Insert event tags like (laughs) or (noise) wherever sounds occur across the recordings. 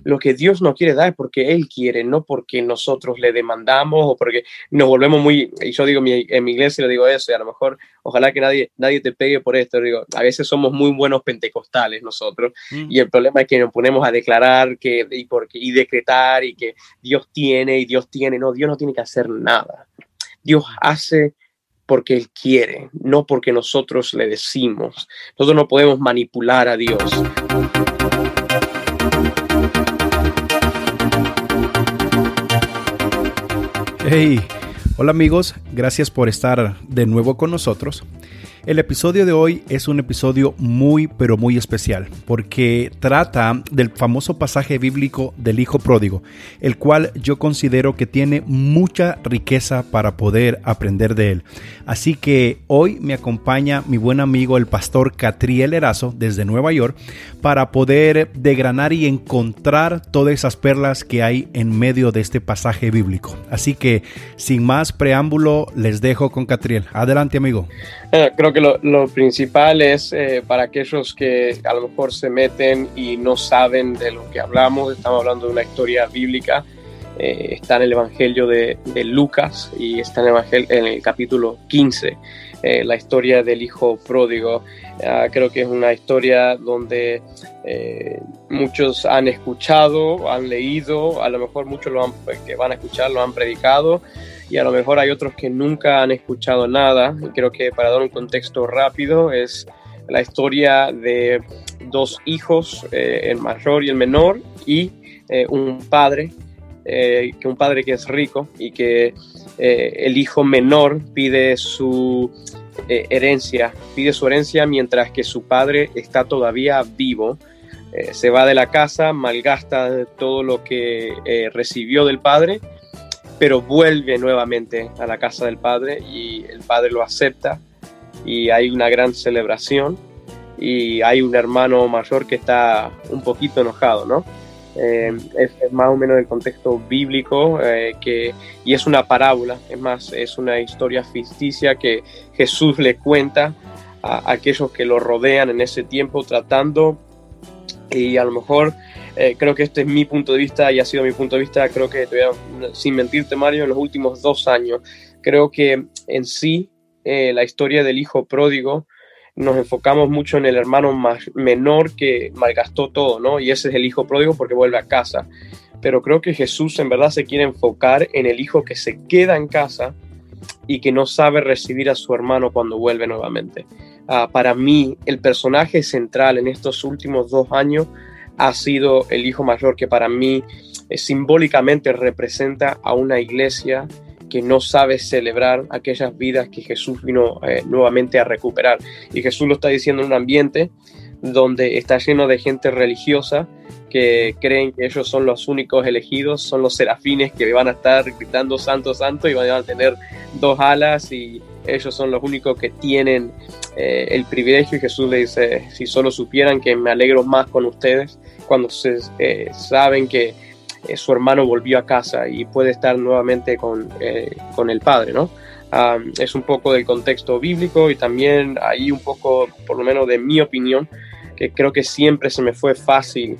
lo que Dios nos quiere dar es porque Él quiere, no porque nosotros le demandamos o porque nos volvemos muy, y yo digo en mi iglesia le digo eso, y a lo mejor ojalá que nadie, nadie te pegue por esto, digo, a veces somos muy buenos pentecostales nosotros, mm. y el problema es que nos ponemos a declarar que, y, porque, y decretar y que Dios tiene y Dios tiene, no, Dios no tiene que hacer nada. Dios hace porque Él quiere, no porque nosotros le decimos. Nosotros no podemos manipular a Dios. Hey, hola amigos, gracias por estar de nuevo con nosotros. El episodio de hoy es un episodio muy pero muy especial porque trata del famoso pasaje bíblico del Hijo Pródigo, el cual yo considero que tiene mucha riqueza para poder aprender de él. Así que hoy me acompaña mi buen amigo el pastor Catriel Erazo desde Nueva York para poder degranar y encontrar todas esas perlas que hay en medio de este pasaje bíblico. Así que sin más preámbulo les dejo con Catriel. Adelante amigo. Eh, creo que lo, principal es eh, para aquellos que a lo mejor se meten y no saben de lo que hablamos, estamos hablando de una historia bíblica, eh, está en el Evangelio de, Lucas y está en el, en el capítulo 15, eh, la historia del hijo pródigo. Ah, creo que es una historia donde muchos han escuchado, han leído, a lo mejor muchos lo que van a escuchar lo han predicado y a lo mejor hay otros que nunca han escuchado nada. Y creo que para dar un contexto rápido es la historia de dos hijos, eh, el mayor y el menor, y eh, un padre, eh, un padre que es rico y que el hijo menor pide su herencia, pide su herencia mientras que su padre está todavía vivo. se va de la casa, malgasta todo lo que recibió del padre pero vuelve nuevamente a la casa del padre y el padre lo acepta y hay una gran celebración y hay un hermano mayor que está un poquito enojado, ¿no? Eh, es, más o menos el contexto bíblico eh, que, y es una parábola, es más, es una historia ficticia que Jesús le cuenta a aquellos que lo rodean en ese tiempo tratando y a lo mejor eh, creo que este es mi punto de vista y ha sido mi punto de vista, creo que sin mentirte Mario, en los últimos dos años. Creo que en sí la historia del hijo pródigo nos enfocamos mucho en el hermano más menor que malgastó todo, ¿no? Y ese es el hijo pródigo porque vuelve a casa. Pero creo que Jesús en verdad se quiere enfocar en el hijo que se queda en casa y que no sabe recibir a su hermano cuando vuelve nuevamente. Ah, para mí, el personaje central en estos últimos dos años ha sido el hijo mayor que para mí eh, simbólicamente representa a una iglesia que no sabe celebrar aquellas vidas que Jesús vino eh, nuevamente a recuperar. Y Jesús lo está diciendo en un ambiente donde está lleno de gente religiosa que creen que ellos son los únicos elegidos, son los serafines que van a estar gritando santo, santo y van a tener dos alas y ellos son los únicos que tienen eh, el privilegio y Jesús le dice, si solo supieran que me alegro más con ustedes cuando se, eh, saben que eh, su hermano volvió a casa y puede estar nuevamente con, con el Padre, ¿no? es un poco del contexto bíblico y también ahí un poco, por lo menos de mi opinión, que creo que siempre se me fue fácil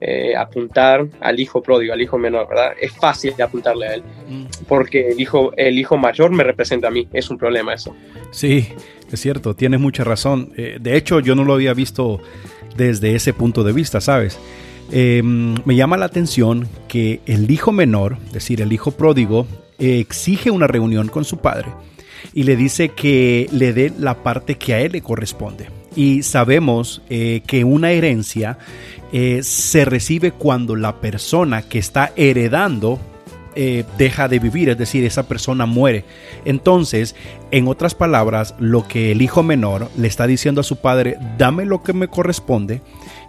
eh, apuntar al hijo pródigo, al hijo menor, ¿verdad? Es fácil de apuntarle a él, mm. porque el hijo, el hijo mayor me representa a mí, es un problema eso. Sí, es cierto, tienes mucha razón. Eh, de hecho, yo no lo había visto desde ese punto de vista, ¿sabes? Em, me llama la atención que el hijo menor, es decir, el hijo pródigo, exige una reunión con su padre y le dice que le dé la parte que a él le corresponde. Y sabemos eh, que una herencia eh, se recibe cuando la persona que está heredando eh, deja de vivir, es decir, esa persona muere. Entonces, en otras palabras, lo que el hijo menor le está diciendo a su padre, dame lo que me corresponde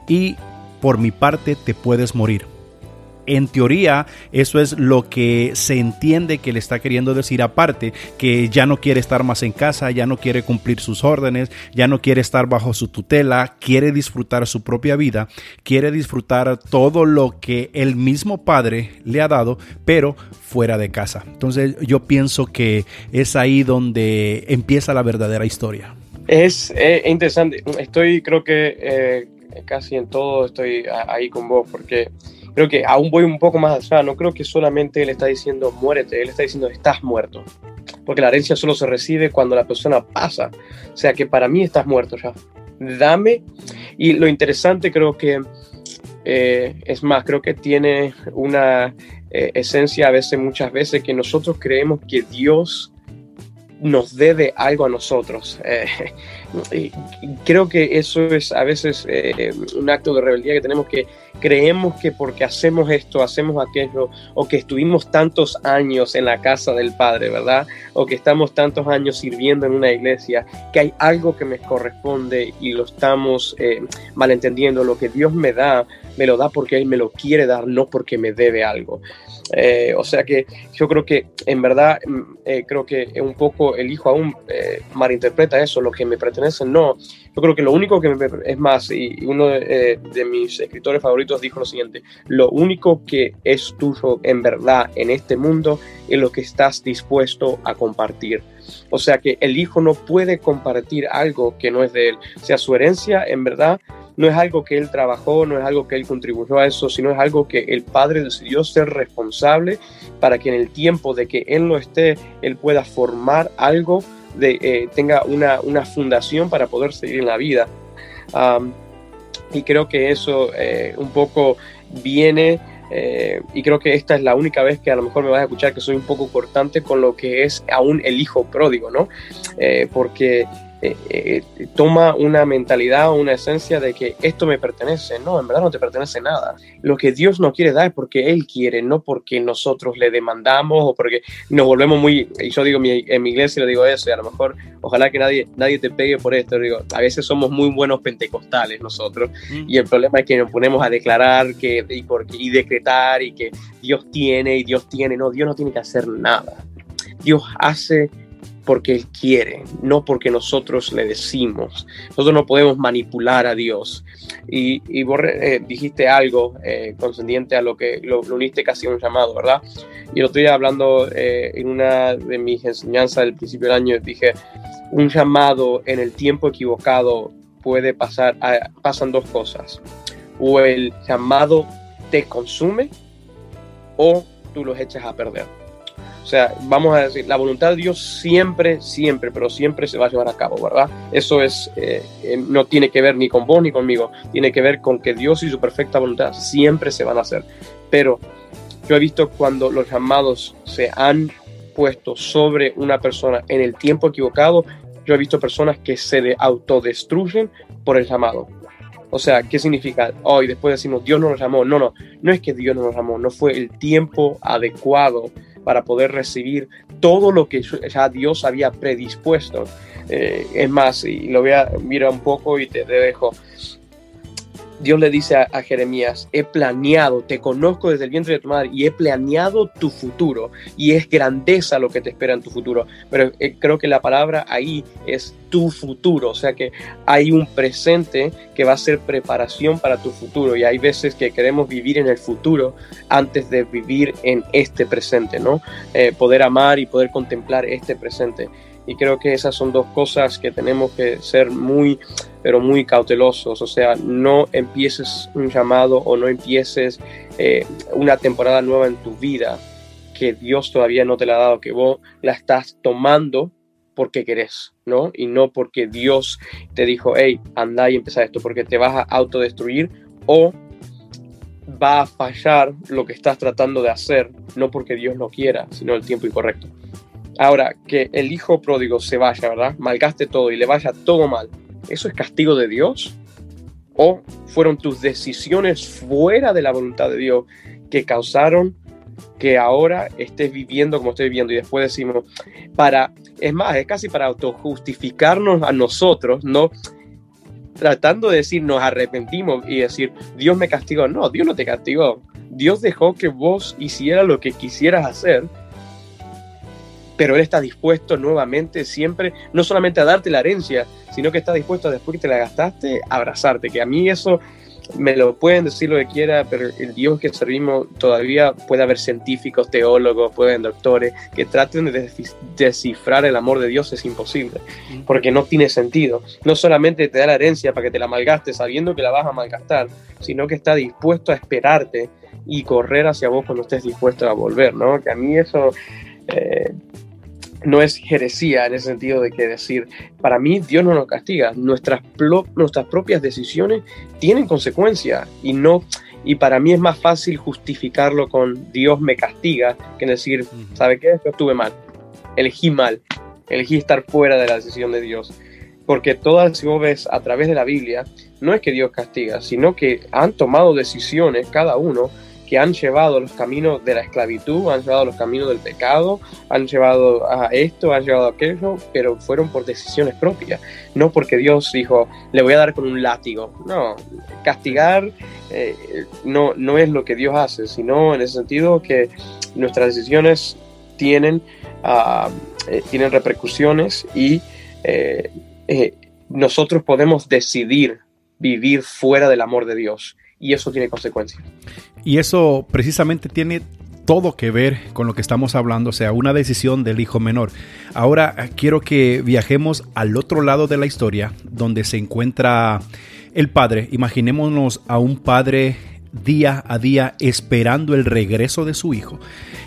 y por mi parte te puedes morir en teoría eso es lo que se entiende que le está queriendo decir aparte, que ya no quiere estar más en casa, ya no quiere cumplir sus órdenes, ya no quiere estar bajo su tutela, quiere disfrutar su propia vida, quiere disfrutar todo lo que el mismo padre le ha dado, pero fuera de casa. Entonces yo pienso que es ahí donde empieza la verdadera historia. Es interesante. Estoy, creo que, eh, casi en todo estoy ahí con vos, porque creo que aún voy un poco más allá, no creo que solamente él está diciendo muérete, él está diciendo estás muerto, porque la herencia solo se recibe cuando la persona pasa, o sea que para mí estás muerto ya, dame, y lo interesante creo que eh, es más, creo que tiene una eh, esencia a veces, muchas veces, que nosotros creemos que Dios nos debe algo a nosotros. Eh, (laughs) creo que eso es a veces eh, un acto de rebeldía que tenemos que creemos que porque hacemos esto, hacemos aquello, o que estuvimos tantos años en la casa del Padre, ¿verdad? O que estamos tantos años sirviendo en una iglesia, que hay algo que me corresponde y lo estamos eh, malentendiendo. Lo que Dios me da, me lo da porque Él me lo quiere dar, no porque me debe algo. Eh, o sea que yo creo que en verdad mm, eh, creo que un poco el hijo aún eh, malinterpreta eso, lo que me pertenece, no. Yo creo que lo único que me, es más, y uno de, mis escritores favoritos dijo lo siguiente, lo único que es tuyo en verdad en este mundo es lo que estás dispuesto a compartir. O sea que el hijo no puede compartir algo que no es de él. O sea, su herencia en verdad no es algo que él trabajó, no es algo que él contribuyó a eso, sino es algo que el padre decidió ser responsable para que en el tiempo de que él no esté, él pueda formar algo, de, eh, tenga una, una, fundación para poder seguir en la vida. y creo que eso eh, un poco viene eh, y creo que esta es la única vez que a lo mejor me vas a escuchar que soy un poco cortante con lo que es aún el hijo pródigo, ¿no? porque eh, eh, toma una mentalidad o una esencia de que esto me pertenece. No, en verdad no te pertenece nada. Lo que Dios no quiere dar es porque Él quiere, no porque nosotros le demandamos o porque nos volvemos muy, y yo digo en mi iglesia le digo eso, y a lo mejor ojalá que nadie, nadie te pegue por esto. Digo, a veces somos muy buenos pentecostales nosotros y el problema es que nos ponemos a declarar que, y, porque, y decretar y que Dios tiene y Dios tiene. No, Dios no tiene que hacer nada. Dios hace porque Él quiere, no porque nosotros le decimos. Nosotros no podemos manipular a Dios. Y, y vos eh, dijiste algo eh, a lo que lo, uniste casi a un llamado, ¿verdad? Y lo estoy hablando eh, en una de mis enseñanzas del principio del año, dije, un llamado en el tiempo equivocado puede pasar, pasan dos cosas. O el llamado te consume o tú los echas a perder. Sea, vamos a decir, la voluntad de Dios siempre, siempre, pero siempre se va a llevar a cabo, ¿verdad? Eso es, eh, eh, no tiene que ver ni con vos ni conmigo, tiene que ver con que Dios y su perfecta voluntad siempre se van a hacer. Pero yo he visto cuando los llamados se han puesto sobre una persona en el tiempo equivocado, yo he visto personas que se autodestruyen por el llamado. O sea, ¿qué significa? Hoy después decimos, Dios no nos llamó. No, no, no es que Dios no nos llamó, no fue el tiempo adecuado para poder recibir todo lo que ya Dios había predispuesto. Eh, es más, y lo voy a mirar un poco y te, dejo. Dios le dice a, Jeremías, he planeado, te conozco desde el vientre de tu madre y he planeado tu futuro y es grandeza lo que te espera en tu futuro. Pero eh, creo que la palabra ahí es tu futuro, o sea que hay un presente que va a ser preparación para tu futuro y hay veces que queremos vivir en el futuro antes de vivir en este presente, ¿no? Eh, poder amar y poder contemplar este presente. Y creo que esas son dos cosas que tenemos que ser muy, pero muy cautelosos. O sea, no empieces un llamado o no empieces eh, una temporada nueva en tu vida que Dios todavía no te la ha dado, que vos la estás tomando porque querés, ¿no? Y no porque Dios te dijo, hey, anda y empieza esto, porque te vas a autodestruir o va a fallar lo que estás tratando de hacer, no porque Dios no quiera, sino el tiempo incorrecto. Ahora, que el hijo pródigo se vaya, ¿verdad? Malgaste todo y le vaya todo mal. ¿Eso es castigo de Dios? ¿O fueron tus decisiones fuera de la voluntad de Dios que causaron que ahora estés viviendo como estoy viviendo? Y después decimos, para, es más, es casi para autojustificarnos a nosotros, ¿no? Tratando de decir, nos arrepentimos y decir, Dios me castigó. No, Dios no te castigó. Dios dejó que vos hicieras lo que quisieras hacer pero Él está dispuesto nuevamente siempre, no solamente a darte la herencia, sino que está dispuesto después que te la gastaste, a abrazarte, que a mí eso me lo pueden decir lo que quiera, pero el Dios que servimos todavía puede haber científicos, teólogos, pueden doctores que traten de descifrar el amor de Dios, es imposible, porque no tiene sentido. No solamente te da la herencia para que te la malgastes sabiendo que la vas a malgastar, sino que está dispuesto a esperarte y correr hacia vos cuando estés dispuesto a volver, ¿no? Que a mí eso... Eh, no es jeresía en el sentido de que decir, para mí Dios no nos castiga, nuestras, nuestras propias decisiones tienen consecuencias y no y para mí es más fácil justificarlo con Dios me castiga que decir, ¿sabe qué? Yo estuve mal, elegí mal, elegí estar fuera de la decisión de Dios. Porque todas, si vos ves a través de la Biblia, no es que Dios castiga, sino que han tomado decisiones cada uno que han llevado los caminos de la esclavitud, han llevado los caminos del pecado, han llevado a esto, han llevado a aquello, pero fueron por decisiones propias, no porque Dios dijo, le voy a dar con un látigo. No, castigar eh, no, no es lo que Dios hace, sino en el sentido que nuestras decisiones tienen, ah, eh, tienen repercusiones y eh, nosotros podemos decidir vivir fuera del amor de Dios y eso tiene consecuencias. Y eso precisamente tiene todo que ver con lo que estamos hablando, o sea, una decisión del hijo menor. Ahora quiero que viajemos al otro lado de la historia, donde se encuentra el padre. Imaginémonos a un padre día a día esperando el regreso de su hijo.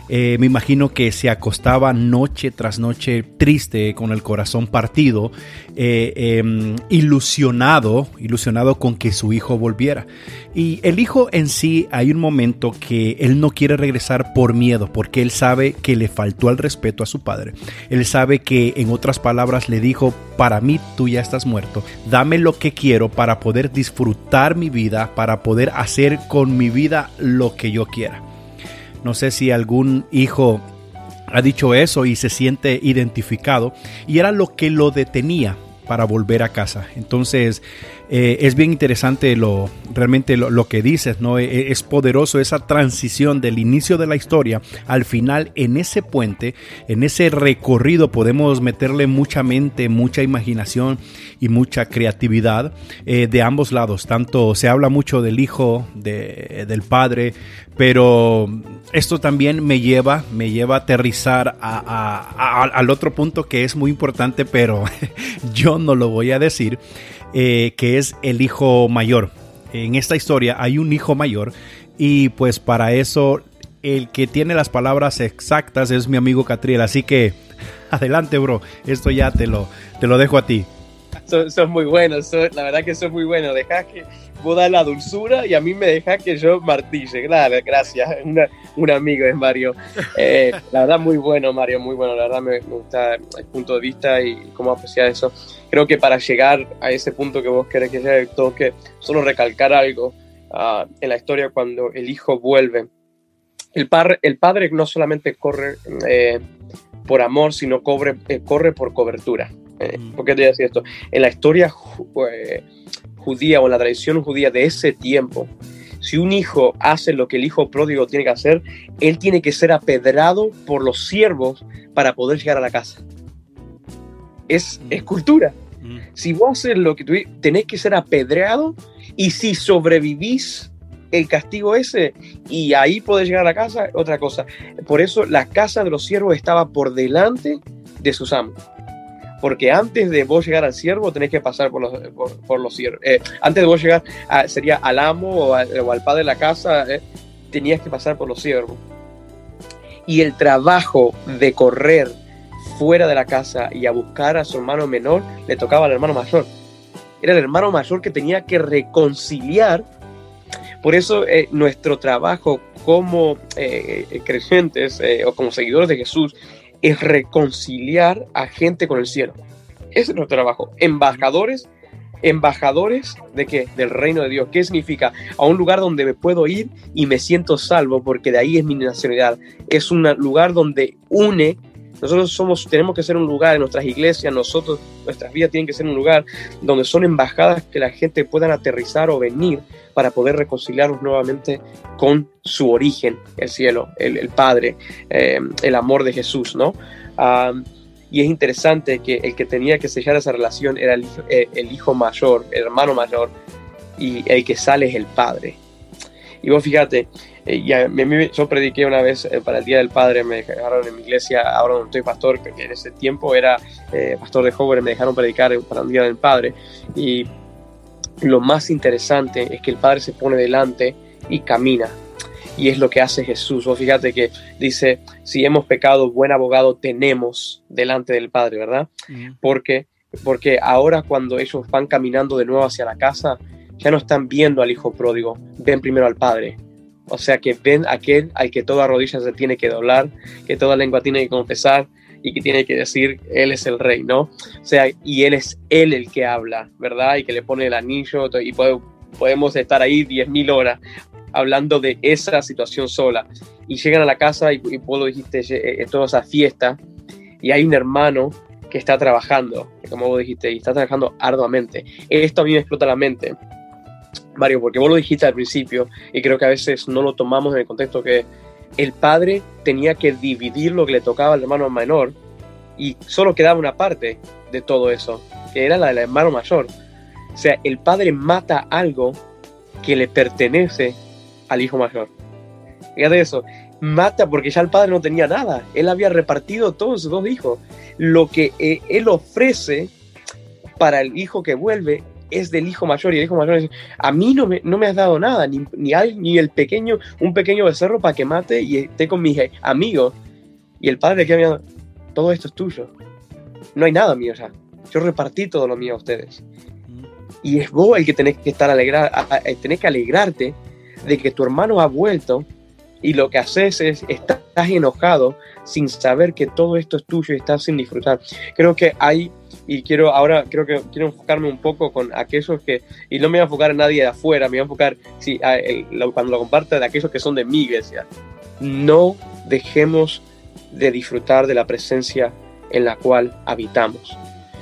Eh, me imagino que se acostaba noche tras noche triste, con el corazón partido, eh, em, ilusionado, ilusionado con que su hijo volviera. Y el hijo en sí, hay un momento que él no quiere regresar por miedo, porque él sabe que le faltó el respeto a su padre. Él sabe que, en otras palabras, le dijo, para mí tú ya estás muerto, dame lo que quiero para poder disfrutar mi vida, para poder hacer con mi vida lo que yo quiera. No sé si algún hijo ha dicho eso y se siente identificado y era lo que lo detenía para volver a casa. Entonces, eh, es bien interesante lo realmente lo, que dices, ¿no? E, es poderoso esa transición del inicio de la historia al final en ese puente, en ese recorrido podemos meterle mucha mente, mucha imaginación y mucha creatividad eh, de ambos lados. Tanto se habla mucho del hijo, del padre, pero esto también me lleva, me lleva a aterrizar al otro punto que es muy importante, pero (laughs) yo no lo voy a decir. Eh, que es el hijo mayor. En esta historia hay un hijo mayor y pues para eso el que tiene las palabras exactas es mi amigo Catriel. Así que (laughs) adelante, bro. Esto ya te lo, te lo dejo a ti. Son, muy buenos, la verdad que son muy buenos. Deja que vos das la dulzura y a mí me deja que yo martille. Claro, gracias. (laughs) un amigo es Mario. Eh, la verdad, muy bueno, Mario, muy bueno. La verdad me, gusta el punto de vista y cómo apreciar eso. Creo que para llegar a ese punto que vos querés que llegue, tengo que solo recalcar algo ah, en la historia cuando el hijo vuelve. El, par, el padre no solamente corre eh, por amor, sino cobre, eh, corre por cobertura. ¿Por qué te voy a decir esto? En la historia judía o en la tradición judía de ese tiempo, si un hijo hace lo que el hijo pródigo tiene que hacer, él tiene que ser apedrado por los siervos para poder llegar a la casa. Es, mm. cultura. Mm. Si vos haces lo que tú tenés que ser apedreado y si sobrevivís el castigo ese y ahí podés llegar a la casa, otra cosa. Por eso la casa de los siervos estaba por delante de sus amos porque antes de vos llegar al siervo tenés que pasar por los, por, los siervos. Eh, antes de vos llegar sería al amo o, al padre de la casa, eh, tenías que pasar por los siervos. Y el trabajo de correr fuera de la casa y a buscar a su hermano menor le tocaba al hermano mayor. Era el hermano mayor que tenía que reconciliar. Por eso eh, nuestro trabajo como creyentes o como seguidores de Jesús es reconciliar a gente con el cielo. Ese es nuestro trabajo. Embajadores, embajadores de qué? Del reino de Dios. ¿Qué significa? A un lugar donde me puedo ir y me siento salvo porque de ahí es mi nacionalidad. Es un lugar donde une nosotros somos, tenemos que ser un lugar en nuestras iglesias, nosotros, nuestras vidas tienen que ser un lugar donde son embajadas que la gente pueda aterrizar o venir para poder reconciliarnos nuevamente con su origen, el cielo, el, Padre, eh, el amor de Jesús, ¿no? y es interesante que el que tenía que sellar esa relación era el hijo, eh, el hijo mayor, el hermano mayor, y el que sale es el Padre. Y vos fíjate, eh, ya, yo prediqué una vez eh, para el Día del Padre, me dejaron en mi iglesia, ahora no estoy pastor, que en ese tiempo era eh, pastor de jóvenes, me dejaron predicar para el Día del Padre. Y lo más interesante es que el Padre se pone delante y camina. Y es lo que hace Jesús. Vos fíjate que dice, si hemos pecado, buen abogado tenemos delante del Padre, ¿verdad? Porque, porque ahora cuando ellos van caminando de nuevo hacia la casa, ya no están viendo al hijo pródigo, ven primero al Padre. O sea que ven aquel al que toda rodilla se tiene que doblar, que toda lengua tiene que confesar y que tiene que decir, Él es el rey, ¿no? O sea, y Él es Él el que habla, ¿verdad? Y que le pone el anillo y podemos estar ahí 10.000 horas hablando de esa situación sola. Y llegan a la casa y, y vos lo dijiste, eh, toda esa fiesta, y hay un hermano que está trabajando, como vos dijiste, y está trabajando arduamente. Esto a mí me explota la mente Mario, porque vos lo dijiste al principio y creo que a veces no lo tomamos en el contexto que el padre tenía que dividir lo que le tocaba al hermano menor y solo quedaba una parte de todo eso, que era la del hermano mayor. O sea, el padre mata algo que le pertenece al hijo mayor. Fíjate eso, mata porque ya el padre no tenía nada, él había repartido todos sus dos hijos. Lo que eh, él ofrece para el hijo que vuelve es del hijo mayor y el hijo mayor dice, a mí no me, no me has dado nada, ni, ni, ni el pequeño, un pequeño becerro para que mate y esté con mis amigos. Y el padre que mirando, todo esto es tuyo. No hay nada mío ya. Yo repartí todo lo mío a ustedes. Y es vos el que tenés que estar alegrar, tenés que alegrarte de que tu hermano ha vuelto y lo que haces es estás enojado sin saber que todo esto es tuyo y estás sin disfrutar. Creo que hay y quiero ahora creo que quiero enfocarme un poco con aquellos que y no me voy a enfocar en nadie de afuera me voy a enfocar sí, cuando lo comparte de aquellos que son de mi iglesia. No dejemos de disfrutar de la presencia en la cual habitamos.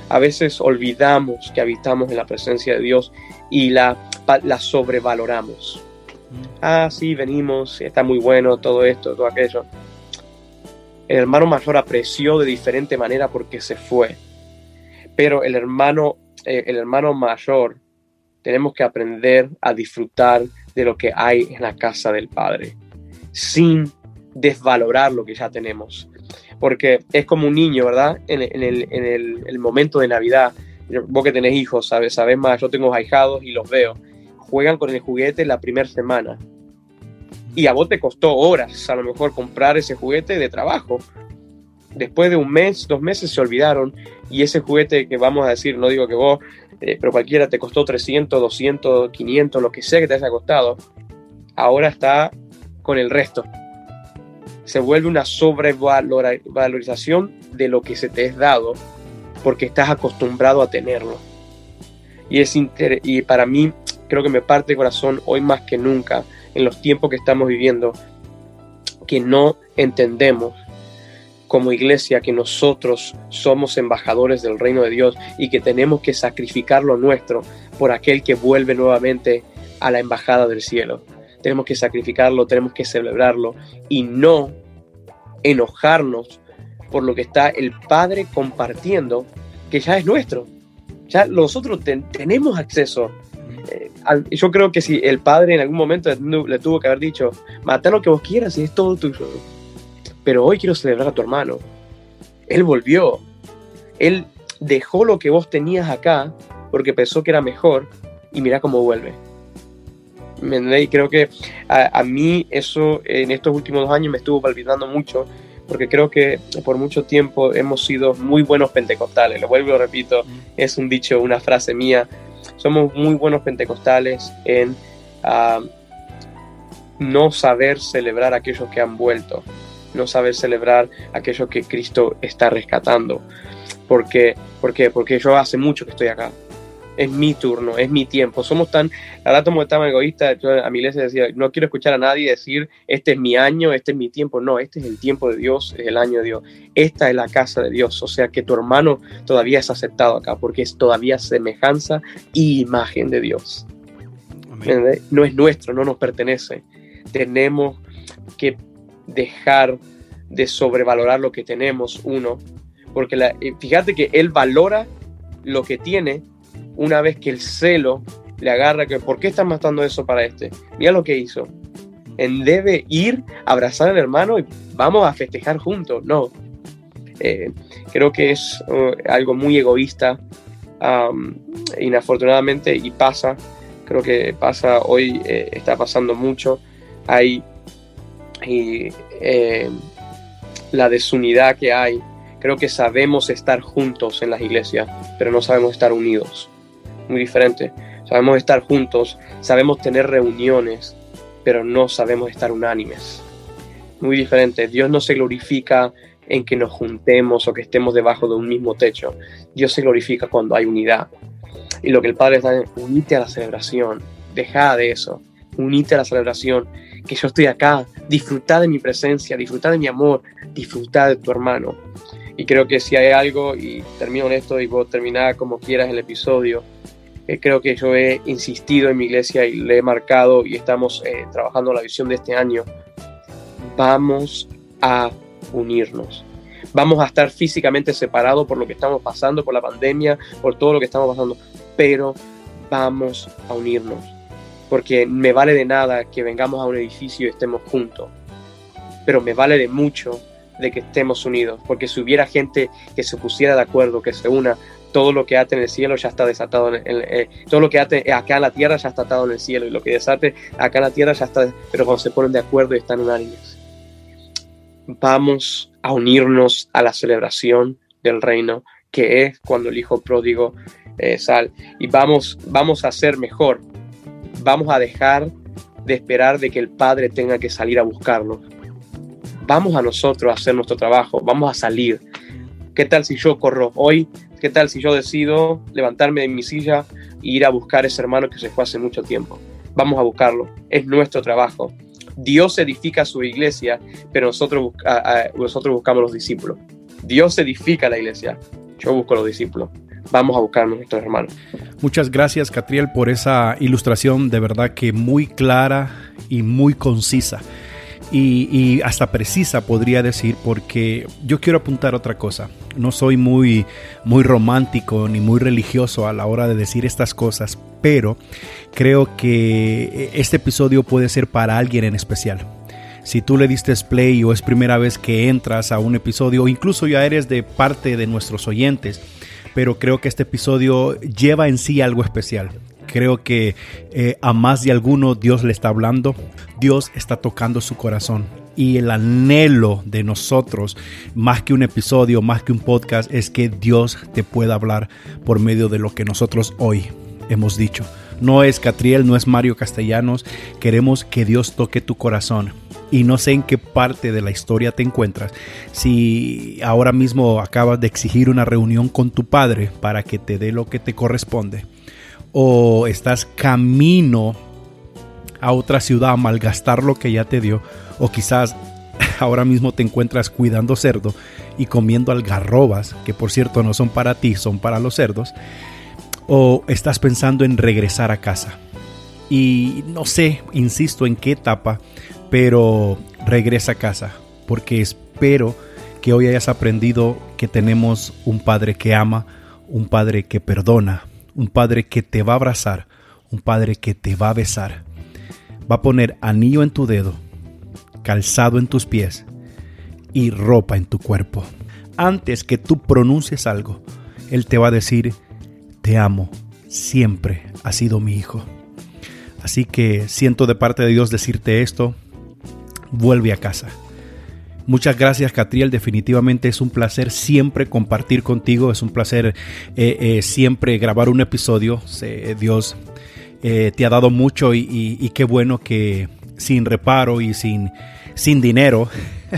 A veces olvidamos que habitamos en la presencia de Dios y la, la sobrevaloramos. Mm. ah sí venimos está muy bueno todo esto todo aquello. El hermano mayor apreció de diferente manera porque se fue pero el hermano, eh, el hermano mayor, tenemos que aprender a disfrutar de lo que hay en la casa del Padre, sin desvalorar lo que ya tenemos. Porque es como un niño, ¿verdad? En, el, momento de Navidad, vos que tenés hijos, sabes, sabes más, yo tengo ahijados y los veo, juegan con el juguete la primera semana. Y a vos te costó horas, a lo mejor, comprar ese juguete de trabajo, después de un mes, dos meses se olvidaron y ese juguete que vamos a decir, no digo que vos, eh, pero cualquiera te costó 300, 200, 500, lo que sea que te haya costado, ahora está con el resto. Se vuelve una sobrevalorización de lo que se te es dado porque estás acostumbrado a tenerlo. Y, es y para mí creo que me parte el corazón hoy más que nunca en los tiempos que estamos viviendo que no entendemos como iglesia que nosotros somos embajadores del reino de Dios y que tenemos que sacrificar lo nuestro por aquel que vuelve nuevamente a la embajada del cielo. Tenemos que sacrificarlo, tenemos que celebrarlo y no enojarnos por lo que está el Padre compartiendo, que ya es nuestro. Ya nosotros tenemos acceso. Eh, yo creo que si el Padre en algún momento le tuvo que haber dicho, mata lo que vos quieras y es todo tuyo pero hoy quiero celebrar a tu hermano. Él volvió. Él dejó lo que vos tenías acá porque pensó que era mejor y mira cómo vuelve. Y creo que a, mí eso en estos últimos dos años me estuvo palpitando mucho porque creo que por mucho tiempo hemos sido muy buenos pentecostales. Lo vuelvo lo repito, es un dicho, una frase mía. Somos muy buenos pentecostales en ah, no saber celebrar a aquellos que han vuelto no saber celebrar aquello que Cristo está rescatando. Porque, porque, porque yo hace mucho que estoy acá. Es mi turno, es mi tiempo. Somos tan, ahora como tan egoísta, yo a mi iglesia decía, no quiero escuchar a nadie decir, este es mi año, este es mi tiempo. No, este es el tiempo de Dios, es el año de Dios. Esta es la casa de Dios. O sea que tu hermano todavía es aceptado acá, porque es todavía semejanza y imagen de Dios. No es nuestro, no nos pertenece. Tenemos que dejar de sobrevalorar lo que tenemos uno, porque la, eh, fíjate que él valora lo que tiene una vez que el celo le agarra que, ¿por qué estás matando eso para este? Mira lo que hizo. En debe ir, abrazar al hermano y vamos a festejar juntos. No. Eh, creo que es uh, algo muy egoísta, inafortunadamente, y pasa. Creo que pasa hoy, eh, está pasando mucho. Hay y, eh, la desunidad que hay. Creo que sabemos estar juntos en las iglesias, pero no sabemos estar unidos. Muy diferente. Sabemos estar juntos, sabemos tener reuniones, pero no sabemos estar unánimes. Muy diferente. Dios no se glorifica en que nos juntemos o que estemos debajo de un mismo techo. Dios se glorifica cuando hay unidad. Y lo que el Padre está es unite a la celebración. Deja de eso. Unite a la celebración. Que yo estoy acá. Disfruta de mi presencia, disfruta de mi amor, disfruta de tu hermano. Y creo que si hay algo, y termino en esto y vos terminar como quieras el episodio, eh, creo que yo he insistido en mi iglesia y le he marcado y estamos eh, trabajando la visión de este año. Vamos a unirnos. Vamos a estar físicamente separados por lo que estamos pasando, por la pandemia, por todo lo que estamos pasando, pero vamos a unirnos. Porque me vale de nada que vengamos a un edificio y estemos juntos, pero me vale de mucho de que estemos unidos, porque si hubiera gente que se pusiera de acuerdo, que se una, todo lo que ate en el cielo ya está desatado, en, eh, todo lo que ate acá en la tierra ya está atado en el cielo, y lo que desate acá en la tierra ya está, pero cuando se ponen de acuerdo y están unánimes. Vamos a unirnos a la celebración del reino, que es cuando el Hijo pródigo eh, sale, y vamos, vamos a hacer mejor, vamos a dejar de esperar de que el Padre tenga que salir a buscarlo vamos a nosotros a hacer nuestro trabajo, vamos a salir. ¿Qué tal si yo corro hoy? ¿Qué tal si yo decido levantarme de mi silla e ir a buscar a ese hermano que se fue hace mucho tiempo? Vamos a buscarlo, es nuestro trabajo. Dios edifica su iglesia, pero nosotros, nosotros buscamos los discípulos. Dios edifica la iglesia, yo busco los discípulos. Vamos a buscar nuestros hermanos. Muchas gracias, Catriel, por esa ilustración de verdad que muy clara y muy concisa y, hasta precisa podría decir porque yo quiero apuntar otra cosa. No soy muy, muy romántico ni muy religioso a la hora de decir estas cosas, pero creo que este episodio puede ser para alguien en especial. Si tú le diste play o es primera vez que entras a un episodio incluso ya eres de parte de nuestros oyentes, pero creo que este episodio lleva en sí algo especial. Creo que eh, a más de alguno Dios le está hablando, Dios está tocando su corazón. Y el anhelo de nosotros, más que un episodio, más que un podcast, es que Dios te pueda hablar por medio de lo que nosotros hoy hemos dicho. No es Catriel, no es Mario Castellanos. Queremos que Dios toque tu corazón. Y no sé en qué parte de la historia te encuentras. Si ahora mismo acabas de exigir una reunión con tu padre para que te dé lo que te corresponde o estás camino a otra ciudad a malgastar lo que ya te dio, o quizás (laughs) ahora mismo te encuentras cuidando cerdo y comiendo algarrobas, que por cierto no son para ti, son para los cerdos, o estás pensando en regresar a casa. Y no sé, insisto en qué etapa, pero regresa a casa, porque espero que hoy hayas aprendido que tenemos un Padre que ama, un Padre que perdona, un Padre que te va a abrazar, un Padre que te va a besar. Va a poner anillo en tu dedo, calzado en tus pies y ropa en tu cuerpo. Antes que tú pronuncies algo, Él te va a decir, te amo, siempre has sido mi hijo. Así que siento de parte de Dios decirte esto, vuelve a casa. Muchas gracias, Catriel. Definitivamente es un placer siempre compartir contigo. Es un placer eh, eh, siempre grabar un episodio. Dios eh, te ha dado mucho y qué bueno que sin reparo y sin sin dinero.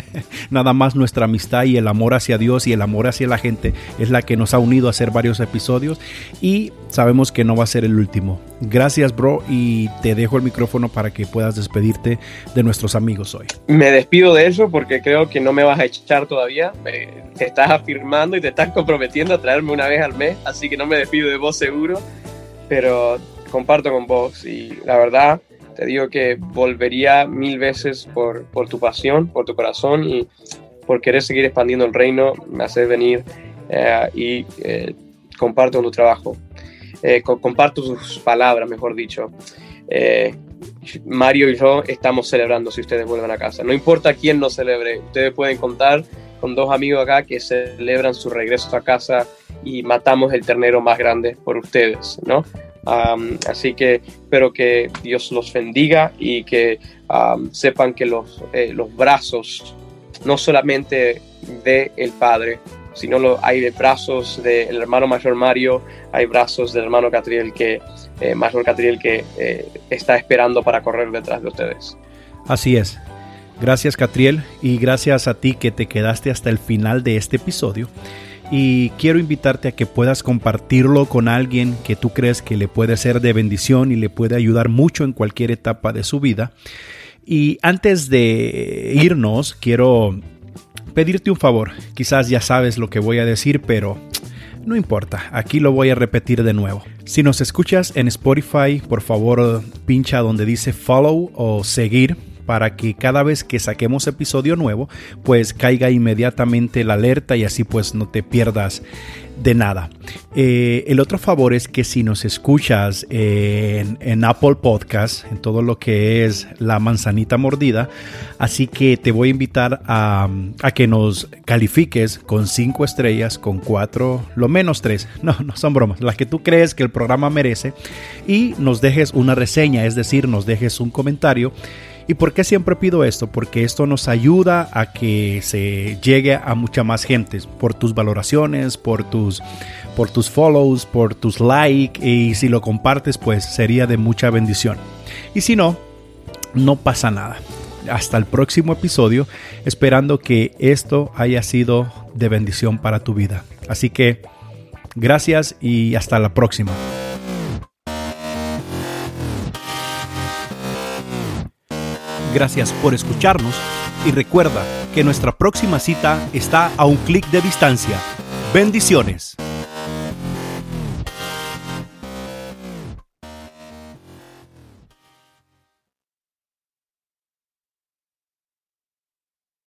(laughs) Nada más nuestra amistad y el amor hacia Dios y el amor hacia la gente es la que nos ha unido a hacer varios episodios y sabemos que no va a ser el último. Gracias, bro, y te dejo el micrófono para que puedas despedirte de nuestros amigos hoy. Me despido de eso porque creo que no me vas a echar todavía. te estás afirmando y te estás comprometiendo a traerme una vez al mes, así que no me despido de vos seguro, pero comparto con vos y la verdad te digo que volvería mil veces por, por tu pasión, por tu corazón y por querer seguir expandiendo el reino, me haces venir eh, y eh, comparto tu trabajo. comparto sus palabras, mejor dicho. Mario y yo estamos celebrando si ustedes vuelven a casa. No importa quién no celebre, ustedes pueden contar con dos amigos acá que celebran su regreso a casa y matamos el ternero más grande por ustedes, ¿no? Así que espero que Dios los bendiga y que sepan que los, eh, los brazos, no solamente de el Padre, sino lo, hay de brazos del hermano mayor Mario, hay brazos del hermano Catriel que, eh, mayor Catriel que eh, está esperando para correr detrás de ustedes. Así es. Gracias Catriel y gracias a ti que te quedaste hasta el final de este episodio y quiero invitarte a que puedas compartirlo con alguien que tú crees que le puede ser de bendición y le puede ayudar mucho en cualquier etapa de su vida. Y antes de irnos, quiero pedirte un favor. Quizás ya sabes lo que voy a decir, pero no importa, aquí lo voy a repetir de nuevo. Si nos escuchas en Spotify, por favor pincha donde dice follow o seguir para que cada vez que saquemos episodio nuevo, pues caiga inmediatamente la alerta y así pues no te pierdas de nada. Eh, el otro favor es que si nos escuchas en, Apple Podcast, en todo lo que es la manzanita mordida, así que te voy a invitar a, a que nos califiques con cinco estrellas, con cuatro, lo menos tres, (laughs) no, no son bromas, las que tú crees que el programa merece, y nos dejes una reseña, es decir, nos dejes un comentario ¿Y por qué siempre pido esto? Porque esto nos ayuda a que se llegue a mucha más gente por tus valoraciones, por tus, por tus follows, por tus likes y si lo compartes pues sería de mucha bendición. Y si no, no pasa nada. Hasta el próximo episodio, esperando que esto haya sido de bendición para tu vida. Así que gracias y hasta la próxima. Gracias por escucharnos y recuerda que nuestra próxima cita está a un clic de distancia. Bendiciones.